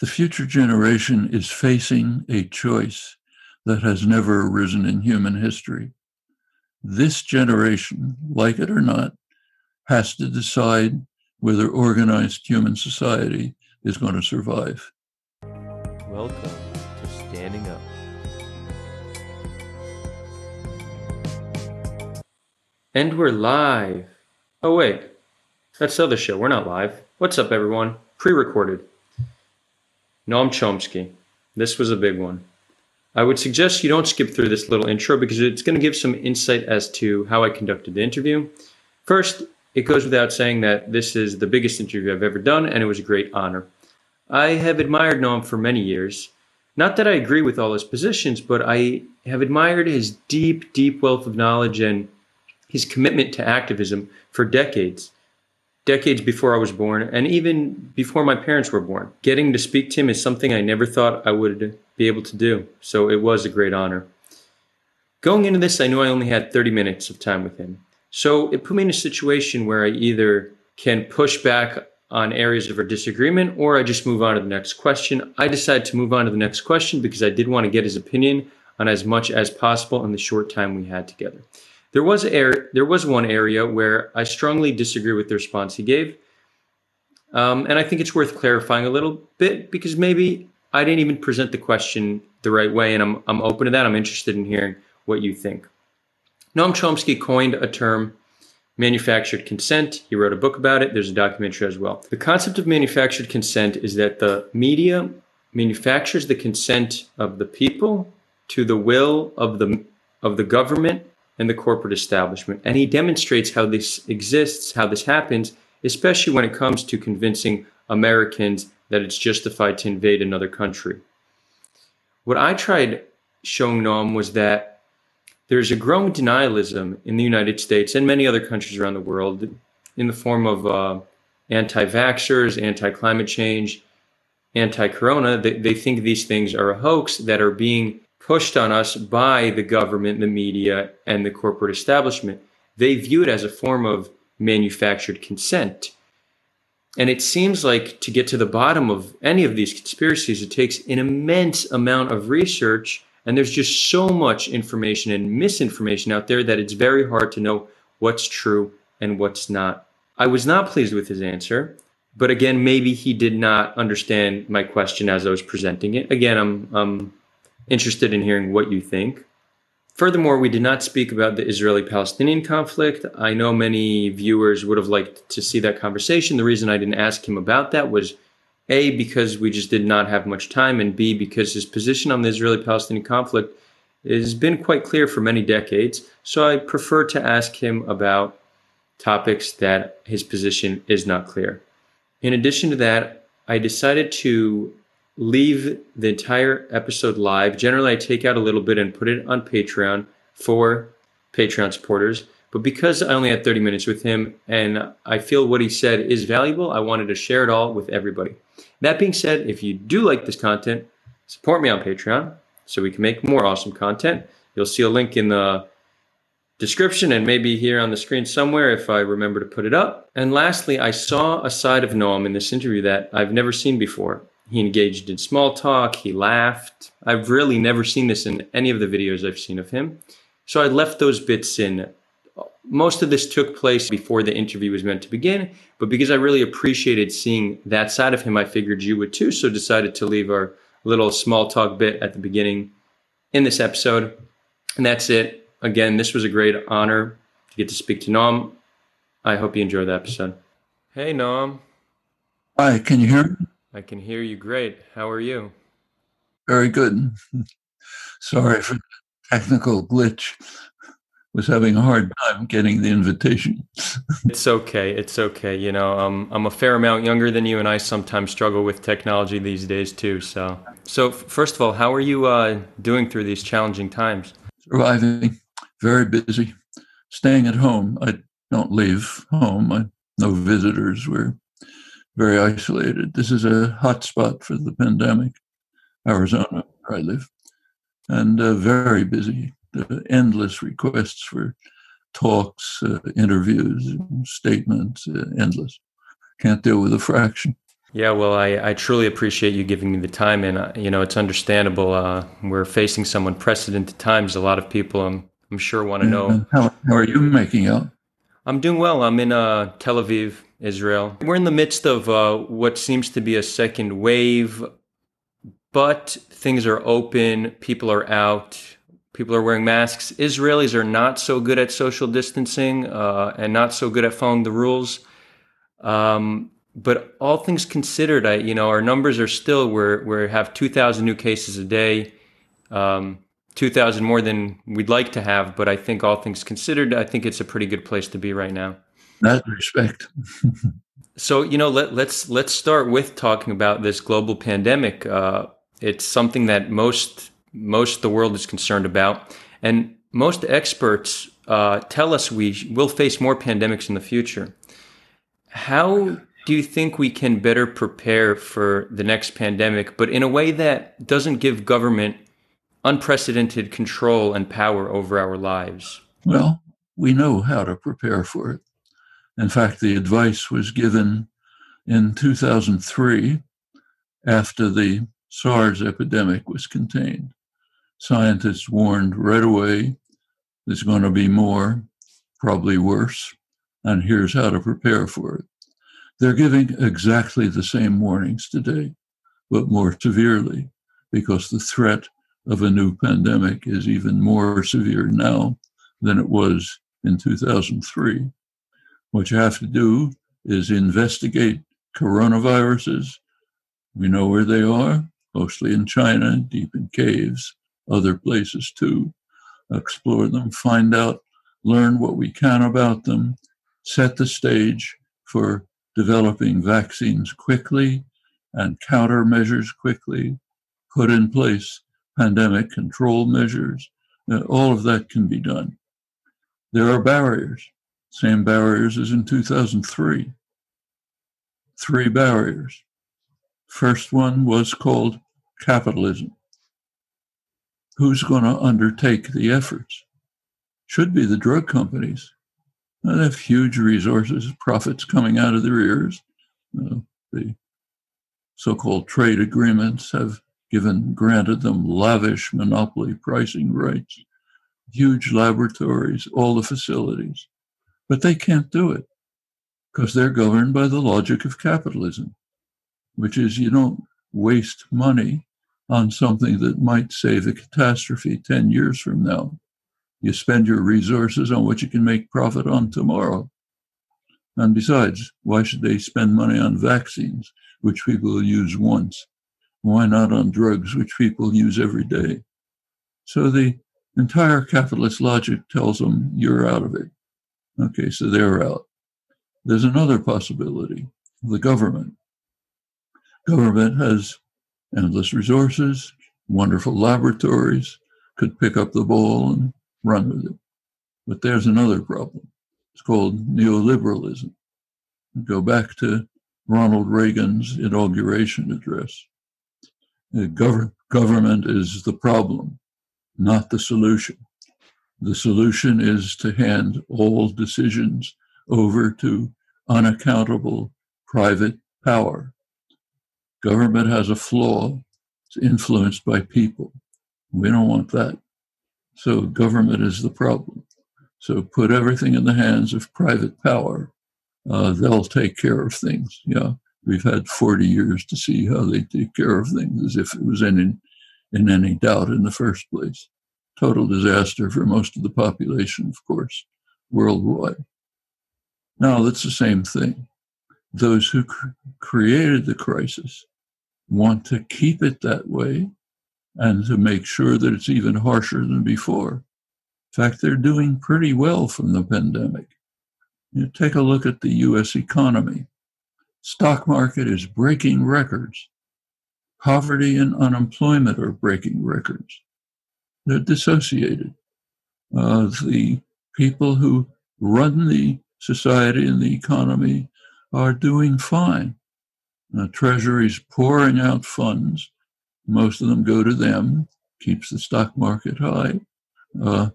The future generation is facing a choice that has never arisen in human history. This generation, like it or not, has to decide whether organized human society is going to survive. Welcome to Standing Up. And we're live. Oh, wait. That's the other show. We're not live. What's up, everyone? Pre recorded. Noam Chomsky. This was a big one. I would suggest you don't skip through this little intro because it's going to give some insight as to how I conducted the interview. First, it goes without saying that this is the biggest interview I've ever done, and it was a great honor. I have admired Noam for many years. Not that I agree with all his positions, but I have admired his deep, deep wealth of knowledge and his commitment to activism for decades decades before I was born, and even before my parents were born. Getting to speak to him is something I never thought I would be able to do, so it was a great honor. Going into this, I knew I only had 30 minutes of time with him. So it put me in a situation where I either can push back on areas of our disagreement or I just move on to the next question. I decided to move on to the next question because I did want to get his opinion on as much as possible in the short time we had together. There was air, there was one area where I strongly disagree with the response he gave, um, and I think it's worth clarifying a little bit because maybe I didn't even present the question the right way, and I'm I'm open to that. I'm interested in hearing what you think. Noam Chomsky coined a term manufactured consent. He wrote a book about it. There's a documentary as well. The concept of manufactured consent is that the media manufactures the consent of the people to the will of the of the government and the corporate establishment. And he demonstrates how this exists, how this happens, especially when it comes to convincing Americans that it's justified to invade another country. What I tried showing Noam was that there's a growing denialism in the United States and many other countries around the world in the form of uh, anti vaxxers, anti climate change, anti corona. They, they think these things are a hoax that are being pushed on us by the government, the media, and the corporate establishment. They view it as a form of manufactured consent. And it seems like to get to the bottom of any of these conspiracies, it takes an immense amount of research. And there's just so much information and misinformation out there that it's very hard to know what's true and what's not. I was not pleased with his answer, but again, maybe he did not understand my question as I was presenting it. Again, I'm, I'm interested in hearing what you think. Furthermore, we did not speak about the Israeli Palestinian conflict. I know many viewers would have liked to see that conversation. The reason I didn't ask him about that was A, because we just did not have much time, and B, because his position on the Israeli Palestinian conflict has been quite clear for many decades. So I prefer to ask him about topics that his position is not clear. In addition to that, I decided to leave the entire episode live. Generally, I take out a little bit and put it on Patreon for Patreon supporters. But because I only had 30 minutes with him and I feel what he said is valuable, I wanted to share it all with everybody. That being said, if you do like this content, support me on Patreon so we can make more awesome content. You'll see a link in the description and maybe here on the screen somewhere if I remember to put it up. And lastly, I saw a side of Noam in this interview that I've never seen before. He engaged in small talk. He laughed. I've really never seen this in any of the videos I've seen of him. So I left those bits in. Most of this took place before the interview was meant to begin, but because I really appreciated seeing that side of him, I figured you would too. So decided to leave our little small talk bit at the beginning in this episode. And that's it. Again, this was a great honor to get to speak to Noam. I hope you enjoyed the episode. Hey, Noam. Hi, can you hear me? I can hear you great. How are you? Very good. Sorry for technical glitch. Was having a hard time getting the invitation. it's okay. It's okay. You know, um, I'm a fair amount younger than you, and I sometimes struggle with technology these days too. So, so first of all, how are you uh, doing through these challenging times? Surviving. Very busy. Staying at home. I don't leave home. I no visitors. We're very isolated. This is a hot spot for the pandemic, Arizona, where I live, and uh, very busy. Uh, endless requests for talks, uh, interviews, statements, uh, endless. Can't deal with a fraction. Yeah, well, I, I truly appreciate you giving me the time, and uh, you know it's understandable. Uh, we're facing some unprecedented times. A lot of people, I'm I'm sure, want to know. How, how are you making out? I'm doing well. I'm in uh, Tel Aviv, Israel. We're in the midst of uh, what seems to be a second wave, but things are open. People are out. People are wearing masks. Israelis are not so good at social distancing uh, and not so good at following the rules. Um, but all things considered, I you know our numbers are still we're we have 2,000 new cases a day, um, 2,000 more than we'd like to have. But I think all things considered, I think it's a pretty good place to be right now. That respect. so you know let let's let's start with talking about this global pandemic. Uh, it's something that most most of the world is concerned about, and most experts uh, tell us we will face more pandemics in the future. How do you think we can better prepare for the next pandemic, but in a way that doesn't give government unprecedented control and power over our lives? Well, we know how to prepare for it. In fact, the advice was given in 2003 after the SARS epidemic was contained. Scientists warned right away there's going to be more, probably worse, and here's how to prepare for it. They're giving exactly the same warnings today, but more severely, because the threat of a new pandemic is even more severe now than it was in 2003. What you have to do is investigate coronaviruses. We know where they are, mostly in China, deep in caves, other places too. Explore them, find out, learn what we can about them, set the stage for developing vaccines quickly and countermeasures quickly, put in place pandemic control measures. All of that can be done. There are barriers, same barriers as in 2003. Three barriers. First one was called capitalism. Who's going to undertake the efforts? Should be the drug companies they have huge resources, profits coming out of their ears. Uh, the so-called trade agreements have given granted them lavish monopoly pricing rights, huge laboratories, all the facilities, but they can't do it because they're governed by the logic of capitalism, which is you don't waste money on something that might save a catastrophe 10 years from now. You spend your resources on what you can make profit on tomorrow. And besides, why should they spend money on vaccines, which people use once? Why not on drugs, which people use every day? So the entire capitalist logic tells them you're out of it. Okay, so they're out. There's another possibility the government. Government has endless resources, wonderful laboratories, could pick up the ball and run with it. But there's another problem. It's called neoliberalism. Go back to Ronald Reagan's inauguration address. Uh, Gov- government is the problem, not the solution. The solution is to hand all decisions over to unaccountable private power. Government has a flaw. It's influenced by people. We don't want that. So government is the problem. So put everything in the hands of private power. Uh, they'll take care of things. Yeah, we've had 40 years to see how they take care of things, as if it was any in any doubt in the first place. Total disaster for most of the population, of course, worldwide. Now that's the same thing. Those who cr- created the crisis want to keep it that way and to make sure that it's even harsher than before. In fact, they're doing pretty well from the pandemic. You take a look at the US economy. Stock market is breaking records. Poverty and unemployment are breaking records. They're dissociated. Uh, the people who run the society and the economy are doing fine. The Treasury's pouring out funds most of them go to them, keeps the stock market high. Uh,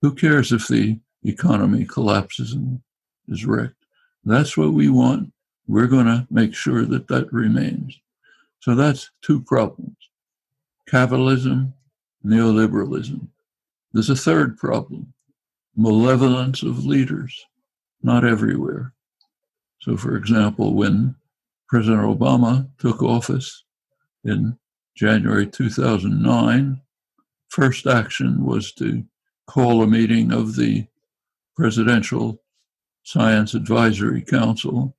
who cares if the economy collapses and is wrecked? That's what we want. We're going to make sure that that remains. So that's two problems capitalism, neoliberalism. There's a third problem malevolence of leaders, not everywhere. So, for example, when President Obama took office in January 2009, first action was to call a meeting of the Presidential Science Advisory Council,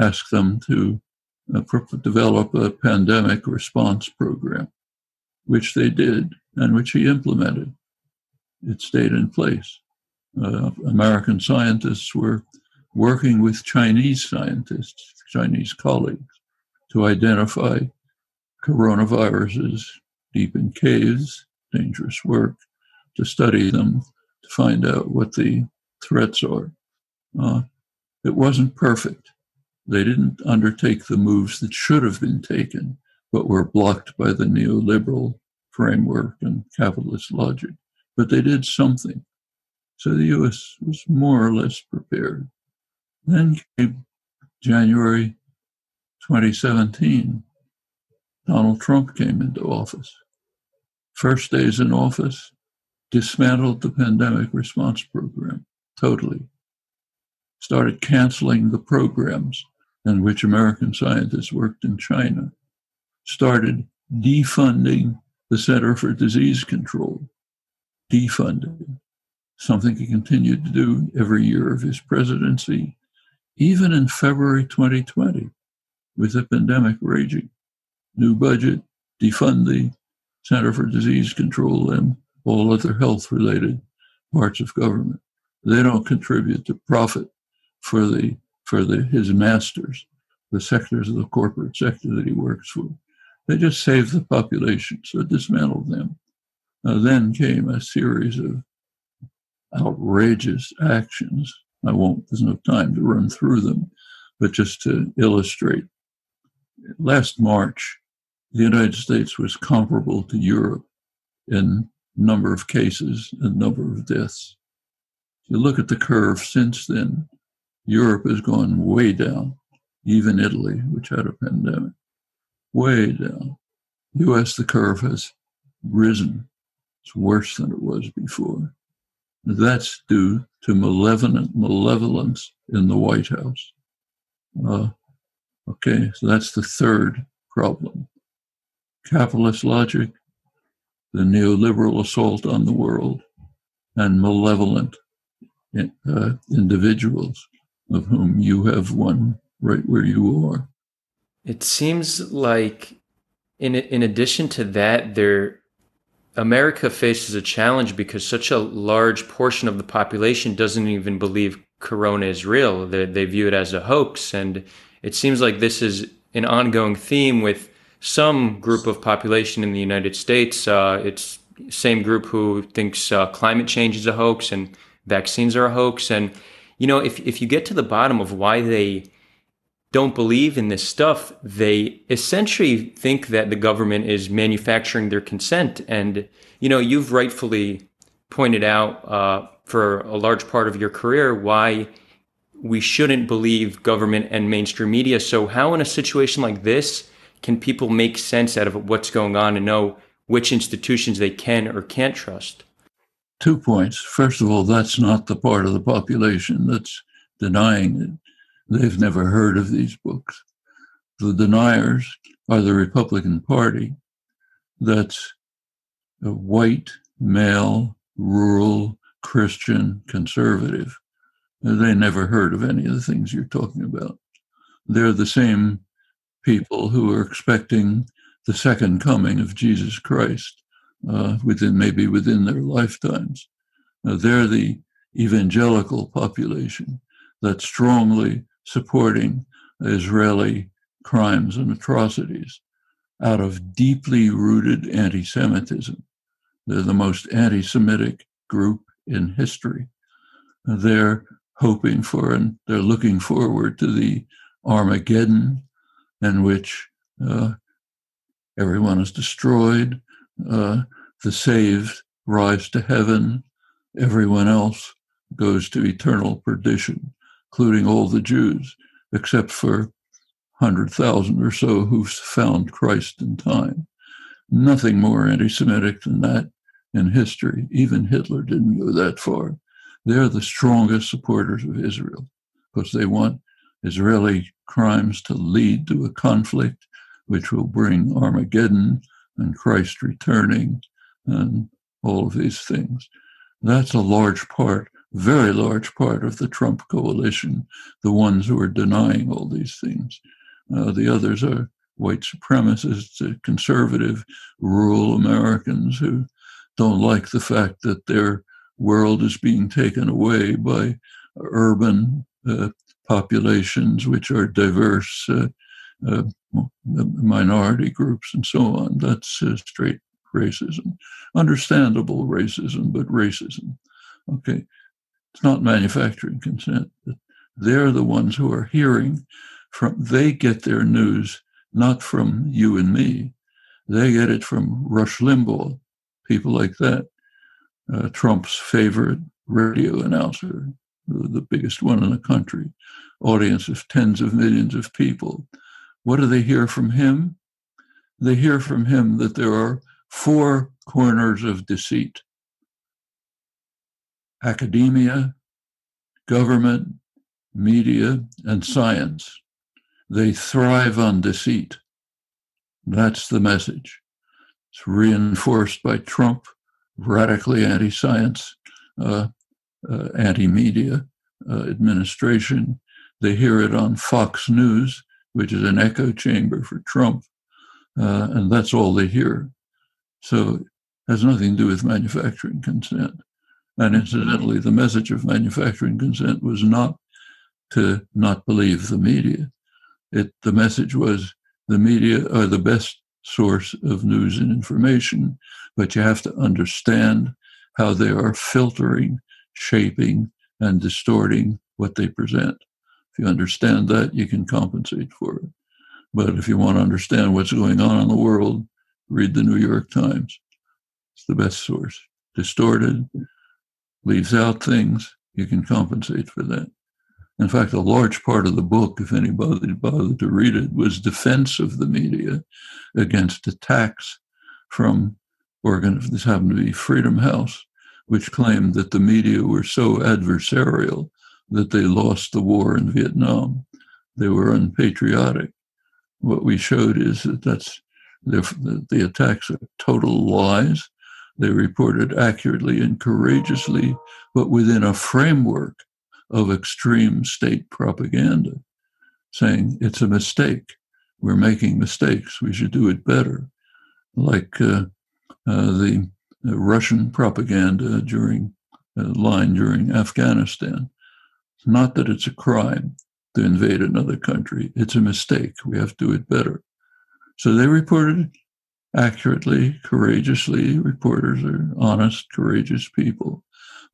ask them to uh, develop a pandemic response program, which they did and which he implemented. It stayed in place. Uh, American scientists were working with Chinese scientists, Chinese colleagues, to identify coronaviruses deep in caves, dangerous work, to study them, to find out what the threats are. Uh, it wasn't perfect. They didn't undertake the moves that should have been taken, but were blocked by the neoliberal framework and capitalist logic. But they did something. So the US was more or less prepared. Then came January 2017. Donald Trump came into office. First days in office, dismantled the pandemic response program totally. Started canceling the programs in which American scientists worked in China. Started defunding the Center for Disease Control. Defunding. Something he continued to do every year of his presidency, even in February 2020, with the pandemic raging. New budget, defund the Center for Disease Control and all other health related parts of government. They don't contribute to profit for the for the his masters, the sectors of the corporate sector that he works for. They just saved the population, so dismantled them. Now, then came a series of outrageous actions. I won't, there's no time to run through them, but just to illustrate. Last March, the United States was comparable to Europe in number of cases and number of deaths. If you look at the curve since then, Europe has gone way down, even Italy, which had a pandemic, way down. US, the curve has risen. It's worse than it was before. That's due to malevolent malevolence in the White House. Uh, okay, so that's the third problem. Capitalist logic, the neoliberal assault on the world, and malevolent uh, individuals, of whom you have one right where you are. It seems like, in in addition to that, there America faces a challenge because such a large portion of the population doesn't even believe Corona is real. They, they view it as a hoax, and it seems like this is an ongoing theme with some group of population in the United States. Uh, it's same group who thinks uh, climate change is a hoax and vaccines are a hoax. And you know, if if you get to the bottom of why they don't believe in this stuff, they essentially think that the government is manufacturing their consent. And, you know, you've rightfully pointed out uh, for a large part of your career why we shouldn't believe government and mainstream media. So, how in a situation like this can people make sense out of what's going on and know which institutions they can or can't trust? Two points. First of all, that's not the part of the population that's denying it They've never heard of these books. The deniers are the Republican Party. That's a white, male, rural, Christian, conservative. They never heard of any of the things you're talking about. They're the same people who are expecting the second coming of Jesus Christ uh, within maybe within their lifetimes. Now, they're the evangelical population that strongly supporting Israeli crimes and atrocities out of deeply rooted anti Semitism. They're the most anti Semitic group in history. They're hoping for and they're looking forward to the Armageddon in which uh, everyone is destroyed, uh, the saved rise to heaven, everyone else goes to eternal perdition including all the Jews. except for 100,000 or so who found Christ in time. Nothing more anti Semitic than that in history. Even Hitler didn't go that far. They're the strongest supporters of Israel because they want Israeli crimes to lead to a conflict which will bring Armageddon and Christ returning and all of these things. That's a large part, very large part of the Trump coalition, the ones who are denying all these things. Uh, the others are white supremacists, uh, conservative, rural Americans who don't like the fact that their world is being taken away by urban uh, populations, which are diverse uh, uh, minority groups and so on. That's straight racism. Understandable racism, but racism. Okay. It's not manufacturing consent. They're the ones who are hearing from, they get their news not from you and me. They get it from Rush Limbaugh, people like that. Uh, Trump's favorite radio announcer, the, the biggest one in the country, audience of tens of millions of people. What do they hear from him? They hear from him that there are four corners of deceit academia, government, media, and science. They thrive on deceit. That's the message. It's reinforced by Trump, radically anti science, uh, uh, anti media uh, administration. They hear it on Fox News, which is an echo chamber for Trump, uh, and that's all they hear. So it has nothing to do with manufacturing consent. And incidentally, the message of manufacturing consent was not to not believe the media. It the message was the media are the best source of news and information, but you have to understand how they are filtering, shaping, and distorting what they present. If you understand that, you can compensate for it. But if you want to understand what's going on in the world, read the New York Times. It's the best source. Distorted, leaves out things, you can compensate for that. In fact, a large part of the book, if anybody bothered to read it, was defense of the media against attacks from organ. This happened to be Freedom House, which claimed that the media were so adversarial that they lost the war in Vietnam. They were unpatriotic. What we showed is that that's the, the attacks are total lies. They reported accurately and courageously, but within a framework of extreme state propaganda, saying it's a mistake. We're making mistakes. We should do it better. Like uh, uh, the, the, Russian propaganda during uh, line during Afghanistan. Not that it's a crime to invade another country. It's a mistake. We have to do it better. So they reported accurately, courageously. Reporters are honest, courageous people,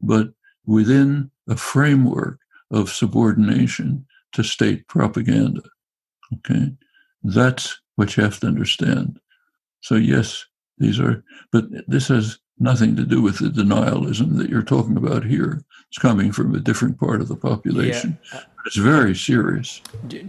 but within a framework of subordination to state propaganda. Okay, that's what you have to understand. So, yes, these are, but this has nothing to do with the denialism that you're talking about here. It's coming from a different part of the population. Yeah. Uh, it's very serious.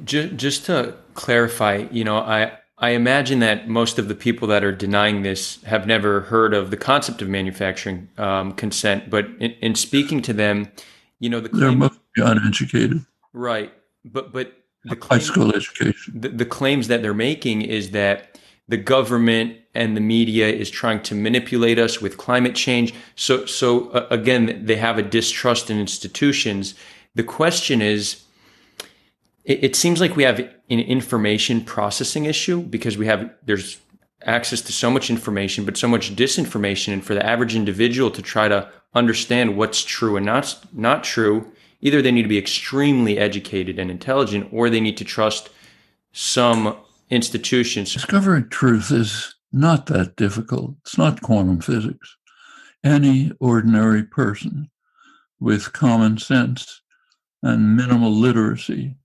Just to clarify, you know, I I imagine that most of the people that are denying this have never heard of the concept of manufacturing um, consent. But in, in, speaking to them, you know, the claim, they're mostly uneducated, right? But but the claim, high school education. The, the claims that they're making is that the government and the media is trying to manipulate us with climate change. So so uh, again, they have a distrust in institutions. The question is it, it seems like we have an information processing issue because we have there's access to so much information, but so much disinformation. And for the average individual to try to understand what's true and not not true, either they need to be extremely educated and intelligent, or they need to trust some institutions. Discovering truth is not that difficult. It's not quantum physics. Any ordinary person with common sense and minimal literacy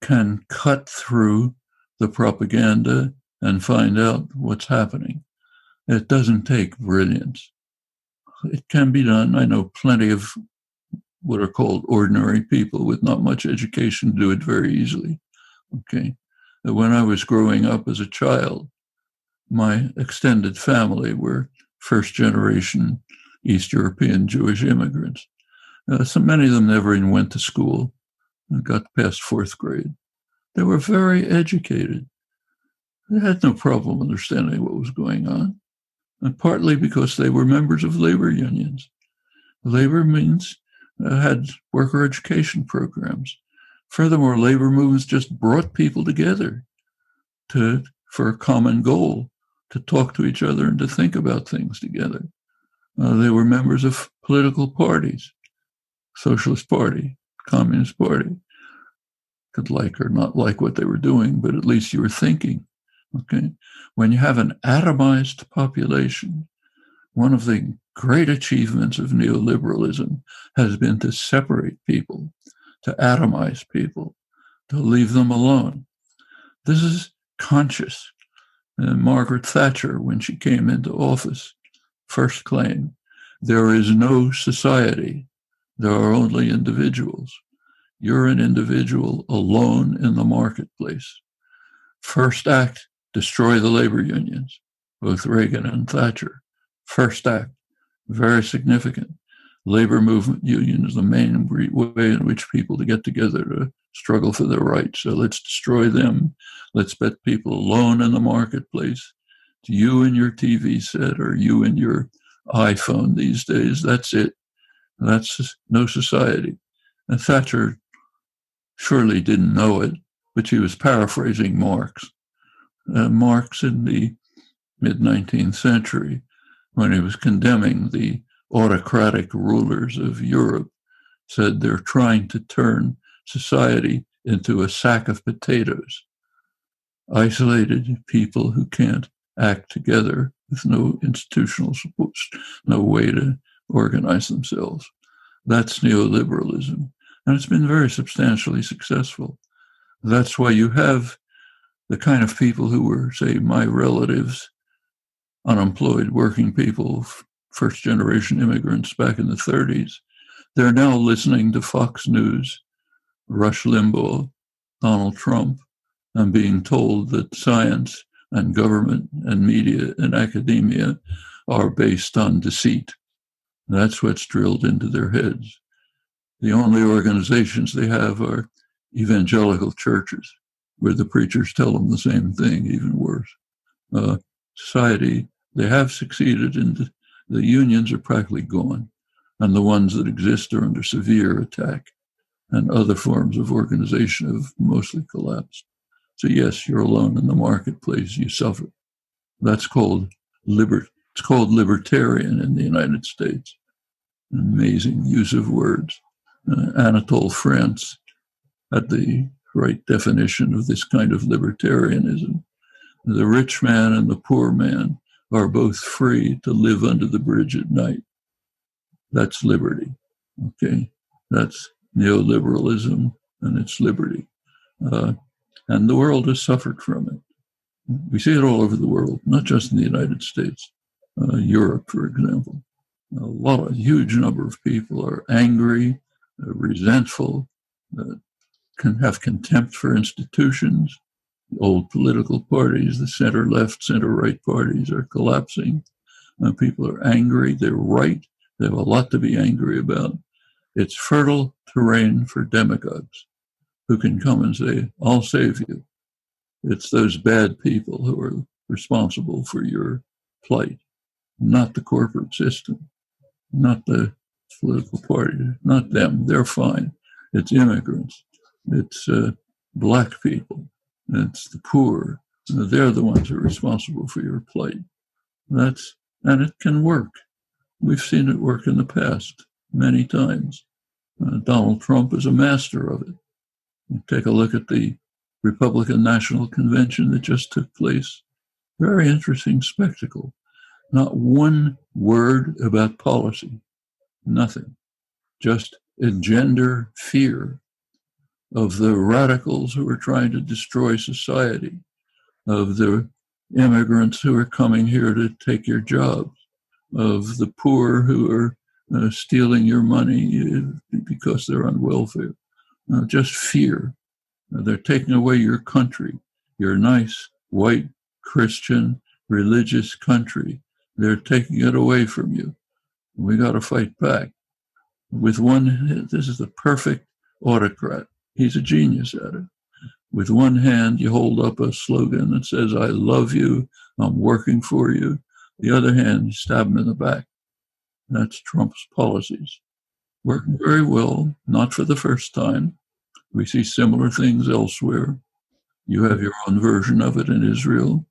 can cut through the propaganda and find out what's happening. It doesn't take brilliance. It can be done. I know plenty of what are called ordinary people with not much education do it very easily. Okay. When I was growing up as a child, my extended family were first generation East European Jewish immigrants. Uh, so many of them never even went to school got past fourth grade. They were very educated. They had no problem understanding what was going on, and partly because they were members of labor unions. Labor means uh, had worker education programs. Furthermore, labor movements just brought people together to for a common goal, to talk to each other and to think about things together. Uh, they were members of political parties, Socialist Party, Communist Party. Could like or not like what they were doing, but at least you were thinking. Okay. When you have an atomized population, one of the great achievements of neoliberalism has been to separate people, to atomize people, to leave them alone. This is conscious. And Margaret Thatcher, when she came into office, first claimed there is no society, there are only individuals. You're an individual alone in the marketplace. First act destroy the labor unions, both Reagan and Thatcher. First act, very significant. Labor movement union is the main way in which people to get together to struggle for their rights. So let's destroy them. Let's put people alone in the marketplace. It's you and your TV set or you and your iPhone these days. That's it. That's no society. And Thatcher surely didn't know it, but she was paraphrasing Marx uh, Marx in the mid 19th century when he was condemning the autocratic rulers of Europe, said they're trying to turn society into a sack of potatoes. Isolated people who can't act together with no institutional support, no way to organize themselves. That's neoliberalism. And it's been very substantially successful. That's why you have the kind of people who were, say, my relatives, unemployed working people, first generation immigrants back in the 30s, they're now listening to Fox News, Rush Limbaugh, Donald Trump, and being told that science and government and media and academia are based on deceit. That's what's drilled into their heads. The only organizations they have are evangelical churches where the preachers tell them the same thing, even worse. Uh, society, they have succeeded, and the unions are practically gone, and the ones that exist are under severe attack, and other forms of organization have mostly collapsed. So yes, you're alone in the marketplace. You suffer. That's called liber. It's called libertarian in the United States. Amazing use of words. Uh, Anatole France at the right definition of this kind of libertarianism. The rich man and the poor man are both free to live under the bridge at night. That's liberty. Okay. That's neoliberalism and it's liberty. Uh, and the world has suffered from it. We see it all over the world, not just in the United States, uh, Europe, for example. A lot, a huge number of people are angry, uh, resentful, uh, can have contempt for institutions. Old political parties, the center left, center right parties are collapsing. And people are angry. They're right. They have a lot to be angry about. It's fertile terrain for demagogues who can come and say, I'll save you. It's those bad people who are responsible for your plight, not the corporate system, not the political party, not them. They're fine. It's immigrants. It's uh, black people. It's the poor. They're the ones who are responsible for your plight. That's and it can work. We've seen it work in the past many times. Uh, Donald Trump is a master of it. Take a look at the Republican National Convention that just took place. Very interesting spectacle. Not one word about policy. Nothing. Just engender fear of the radicals who are trying to destroy society, of the immigrants who are coming here to take your jobs, of the poor who are uh, stealing your money uh, because they're on welfare. Uh, just fear. Uh, they're taking away your country, your nice, white, Christian, religious country. They're taking it away from you. We got to fight back. With one, this is the perfect autocrat. He's a genius at it. With one hand, you hold up a slogan that says, I love you, I'm working for you. The other hand, you stab him in the back. That's Trump's policies. Working very well, not for the first time. We see similar things elsewhere. You have your own version of it in Israel,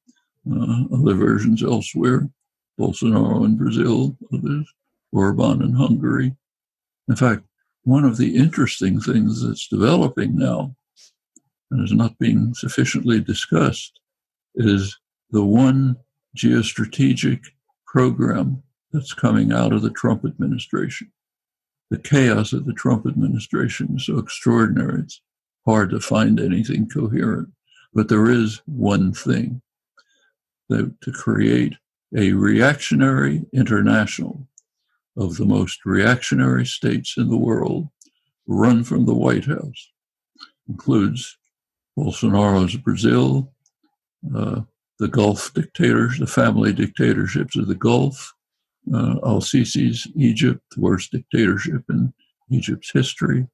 uh, other versions elsewhere. Bolsonaro in Brazil, others, Orban in Hungary. In fact, one of the interesting things that's developing now and is not being sufficiently discussed is the one geostrategic program that's coming out of the Trump administration. The chaos of the Trump administration is so extraordinary, it's hard to find anything coherent. But there is one thing that to create a reactionary international of the most reactionary states in the world run from the White House. Includes Bolsonaro's Brazil, uh, the Gulf dictators, the family dictatorships of the Gulf, uh, Al Sisi's Egypt, the worst dictatorship in Egypt's history,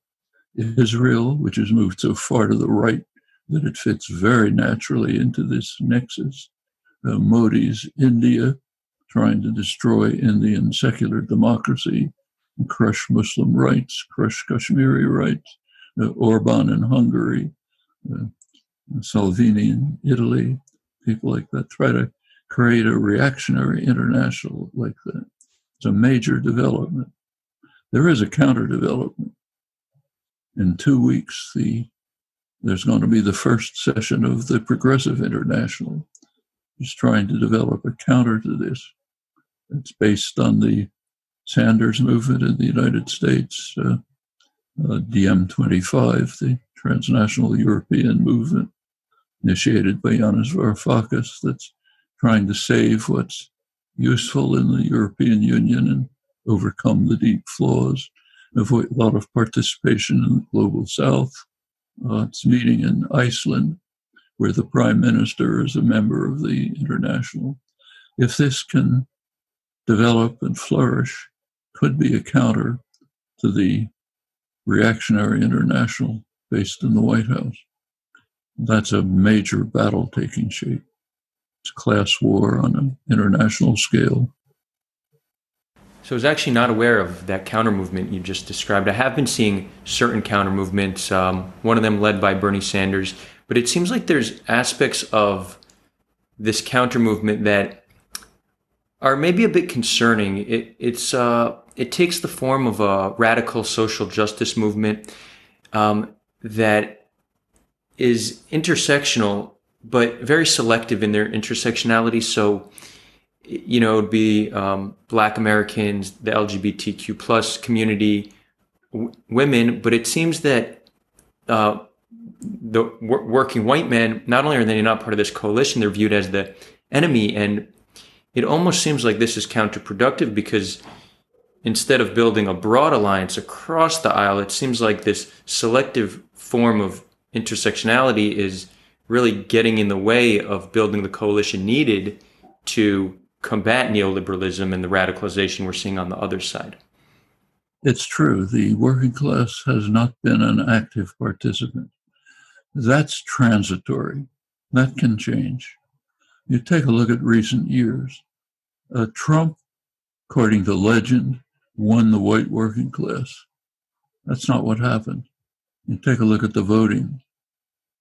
Israel, which has moved so far to the right that it fits very naturally into this nexus, Modi's India, trying to destroy Indian secular democracy crush Muslim rights, crush Kashmiri rights, uh, Orban in Hungary, uh, Salvini in Italy, people like that try to create a reactionary international like that. It's a major development. There is a counter development. In two weeks, the there's going to be the first session of the Progressive International. He's trying to develop a counter to this. It's based on the Sanders movement in the United States, uh, uh, DiEM25, the transnational European movement initiated by Yanis Varoufakis that's trying to save what's useful in the European Union and overcome the deep flaws, avoid a lot of participation in the global south. Uh, it's meeting in Iceland, where the prime minister is a member of the international. If this can develop and flourish, could be a counter to the reactionary international based in the White House. That's a major battle taking shape. It's class war on an international scale. So I was actually not aware of that counter movement you just described. I have been seeing certain counter movements, um, one of them led by Bernie Sanders, but it seems like there's aspects of this counter movement that are maybe a bit concerning. It, it's uh, it takes the form of a radical social justice movement um, that is intersectional, but very selective in their intersectionality. So, you know, it'd be um, Black Americans, the LGBTQ plus community, w- women, but it seems that uh, the w- working white men, not only are they not part of this coalition, they're viewed as the enemy. And it almost seems like this is counterproductive because instead of building a broad alliance across the aisle, it seems like this selective form of intersectionality is really getting in the way of building the coalition needed to combat neoliberalism and the radicalization we're seeing on the other side. It's true. The working class has not been an active participant. That's transitory. That can change. You take a look at recent years. Uh, Trump, according to legend, won the white working class. That's not what happened. You take a look at the voting.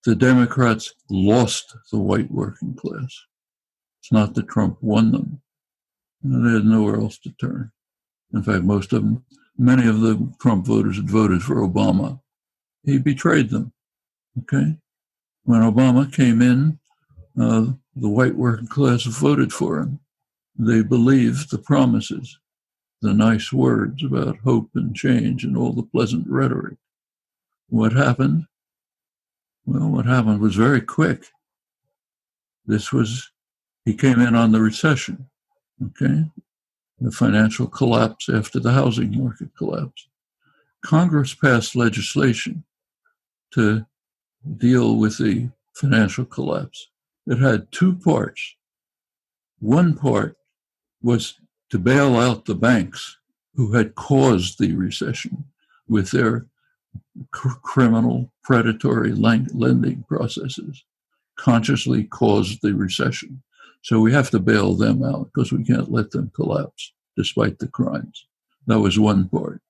The Democrats lost the white working class. It's not that Trump won them. They had nowhere else to turn. In fact, most of them, many of the Trump voters had voted for Obama. He betrayed them. Okay? When Obama came in, uh, the white working class voted for him. They believed the promises, the nice words about hope and change and all the pleasant rhetoric. What happened? Well, what happened was very quick. This was, he came in on the recession. Okay. the financial collapse after the housing market collapse. Congress passed legislation to deal with the financial collapse. It had two parts. One part was to bail out the banks who had caused the recession with their cr- criminal, predatory lending processes, consciously caused the recession. So we have to bail them out because we can't let them collapse despite the crimes. That was one part.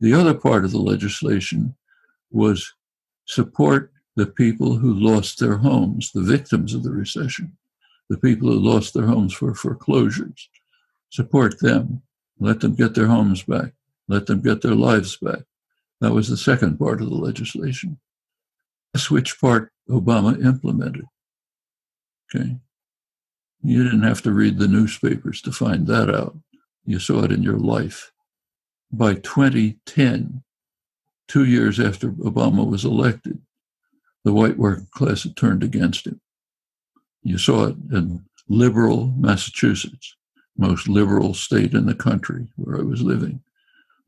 The other part of the legislation was support the people who lost their homes, the victims of the recession, the people who lost their homes for foreclosures. Support them, let them get their homes back, let them get their lives back. That was the second part of the legislation. That's which part Obama implemented. Okay. You didn't have to read the newspapers to find that out. You saw it in your life. By 2010, two years after Obama was elected, the white working class had turned against him. You saw it in liberal Massachusetts, most liberal state in the country where I was living.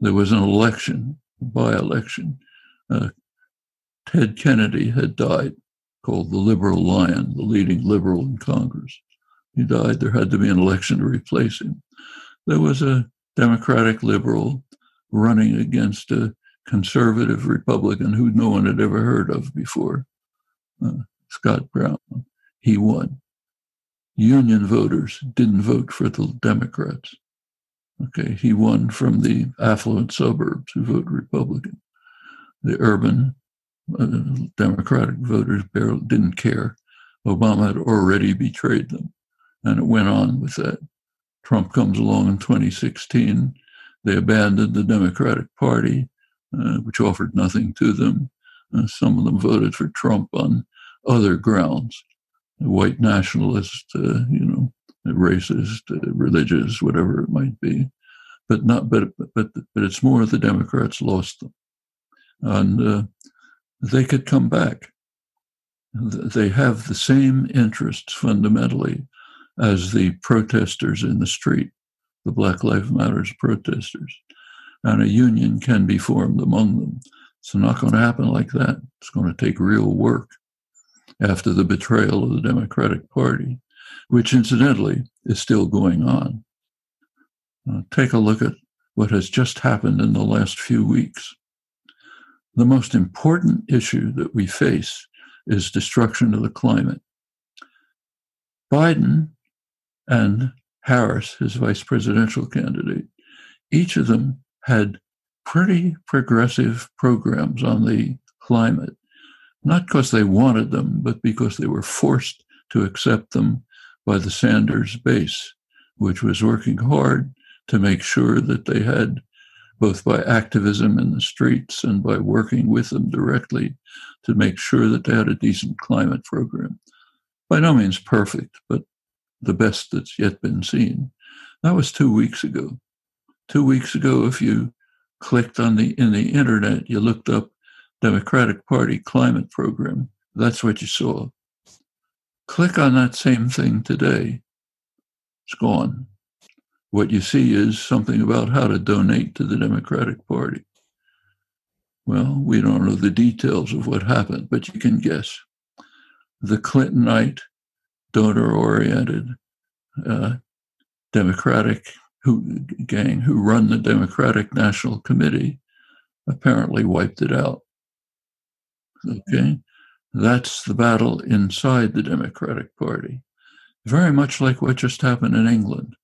There was an election, by election. Uh, Ted Kennedy had died, called the Liberal Lion, the leading liberal in Congress. He died. There had to be an election to replace him. There was a Democratic liberal running against a conservative Republican who no one had ever heard of before, uh, Scott Brown. He won. Union voters didn't vote for the Democrats. Okay, he won from the affluent suburbs who vote Republican. The urban uh, Democratic voters barely didn't care. Obama had already betrayed them, and it went on with that. Trump comes along in 2016. They abandoned the Democratic Party, which offered nothing to them. Uh, some of them voted for Trump on other grounds, white nationalist, uh, you know, racist, uh, religious, whatever it might be. But not, but but but it's more the Democrats lost them, and uh, they could come back. They have the same interests fundamentally as the protesters in the street, the Black Lives Matters protesters. And a union can be formed among them. It's not going to happen like that. It's going to take real work after the betrayal of the Democratic Party, which incidentally is still going on. Uh, take a look at what has just happened in the last few weeks. The most important issue that we face is destruction of the climate. Biden and Harris, his vice presidential candidate, each of them had pretty progressive programs on the climate, not because they wanted them, but because they were forced to accept them by the Sanders base, which was working hard to make sure that they had, both by activism in the streets and by working with them directly, to make sure that they had a decent climate program. By no means perfect, but the best that's yet been seen. That was two weeks ago. Two weeks ago, if you clicked on the in the internet, you looked up Democratic Party climate program. That's what you saw. Click on that same thing today. It's gone. What you see is something about how to donate to the Democratic Party. Well, we don't know the details of what happened, but you can guess. The Clintonite donor oriented uh, Democratic who, gang who run the Democratic National Committee apparently wiped it out. Okay, that's the battle inside the Democratic Party. Very much like what just happened in England,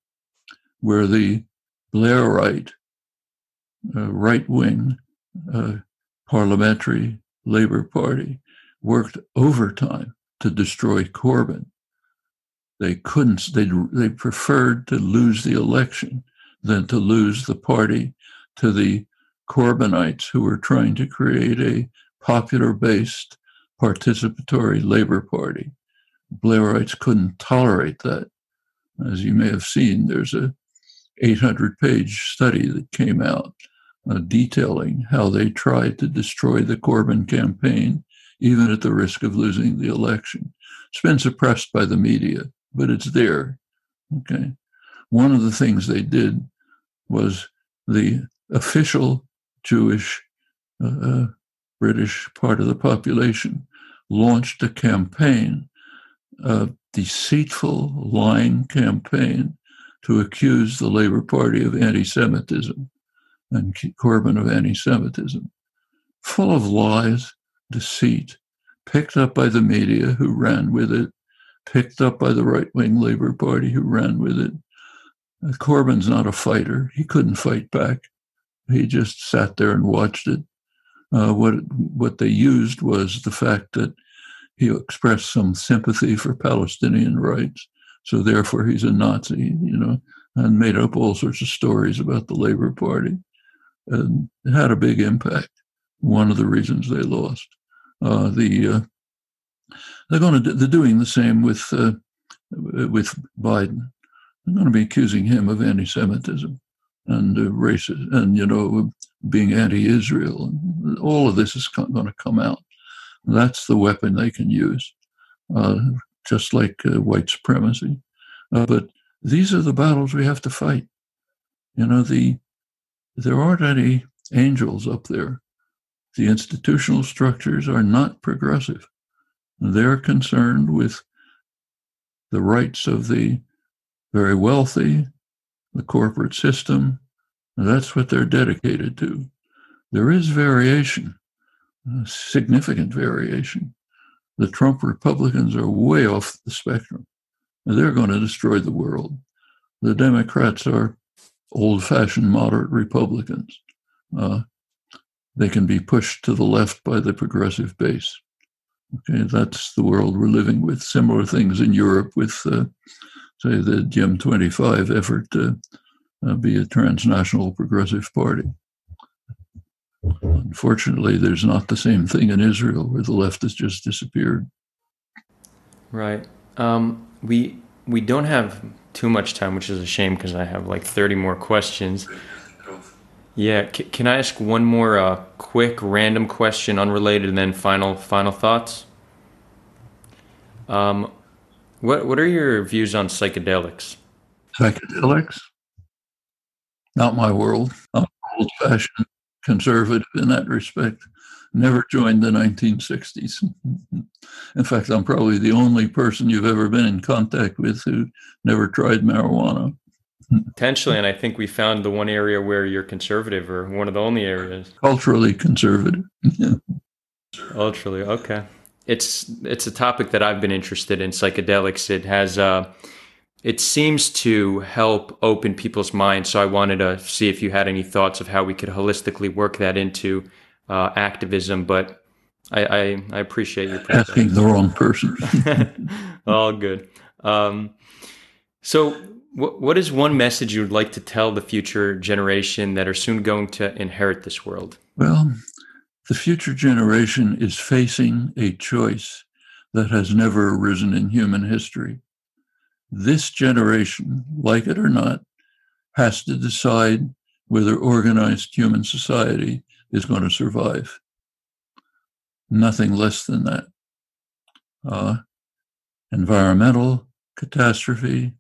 where the Blairite, uh, right wing uh, parliamentary Labour Party worked overtime to destroy Corbyn they couldn't, they, they preferred to lose the election than to lose the party to the Corbynites who were trying to create a popular based participatory Labor Party. Blairites couldn't tolerate that. As you may have seen, there's a 800 page study that came out uh, detailing how they tried to destroy the Corbyn campaign, even at the risk of losing the election. It's been suppressed by the media but it's there. Okay. One of the things they did was the official Jewish uh, uh, British part of the population launched a campaign, a deceitful, lying campaign to accuse the Labour Party of anti Semitism and Corbyn of anti Semitism, full of lies, deceit, picked up by the media who ran with it, picked up by the right wing Labour Party who ran with it. Uh, Corbyn's not a fighter. He couldn't fight back. He just sat there and watched it. Uh, what what they used was the fact that he expressed some sympathy for Palestinian rights, so therefore he's a Nazi, you know, and made up all sorts of stories about the Labor Party, and it had a big impact. One of the reasons they lost. Uh, the uh, they're going to they're doing the same with uh, with Biden. They're going to be accusing him of anti-Semitism and uh, racist and you know being anti-Israel. All of this is going to come out. That's the weapon they can use, uh, just like uh, white supremacy. Uh, but these are the battles we have to fight. You know, the there aren't any angels up there. The institutional structures are not progressive. They're concerned with the rights of the very wealthy, the corporate system. That's what they're dedicated to. There is variation, significant variation. The Trump Republicans are way off the spectrum. They're going to destroy the world. The Democrats are old fashioned moderate Republicans. Uh, they can be pushed to the left by the progressive base. Okay, that's the world we're living with. Similar things in Europe with, uh, say, the DiEM25 effort to uh, be a transnational progressive party. Unfortunately, there's not the same thing in Israel where the left has just disappeared. Right. Um, we we don't have too much time, which is a shame because I have like 30 more questions. Yeah, C- can I ask one more uh, quick random question, unrelated, and then final final thoughts? Um, what what are your views on psychedelics? Psychedelics? Not my world. I'm old-fashioned conservative in that respect. Never joined the 1960s. In fact, I'm probably the only person you've ever been in contact with who never tried marijuana. Potentially, and I think we found the one area where you're conservative, or one of the only areas. Culturally conservative. Culturally, okay. It's it's a topic that I've been interested in. Psychedelics. It has. Uh, it seems to help open people's minds. So I wanted to see if you had any thoughts of how we could holistically work that into uh, activism. But I, I, I appreciate you asking the wrong person. All good. Um, so what, what is one message you would like to tell the future generation that are soon going to inherit this world? Well, the future generation is facing a choice that has never arisen in human history. This generation, like it or not, has to decide whether organized human society is going to survive. Nothing less than that. Uh, environmental catastrophe,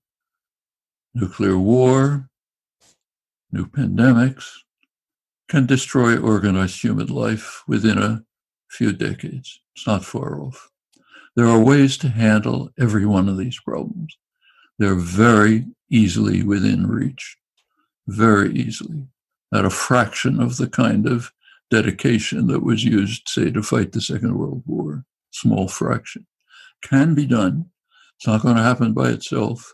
nuclear war, new pandemics can destroy organized human life within a few decades. It's not far off. There are ways to handle every one of these problems. They're very easily within reach, very easily, at a fraction of the kind of dedication that was used, say, to fight the Second World War. Small fraction. Can be done. It's not going to happen by itself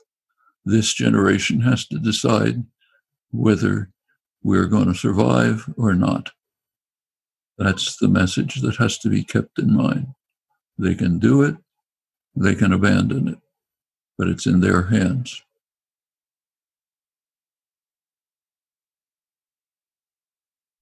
this generation has to decide whether we're going to survive or not. That's the message that has to be kept in mind. They can do it, they can abandon it, but it's in their hands.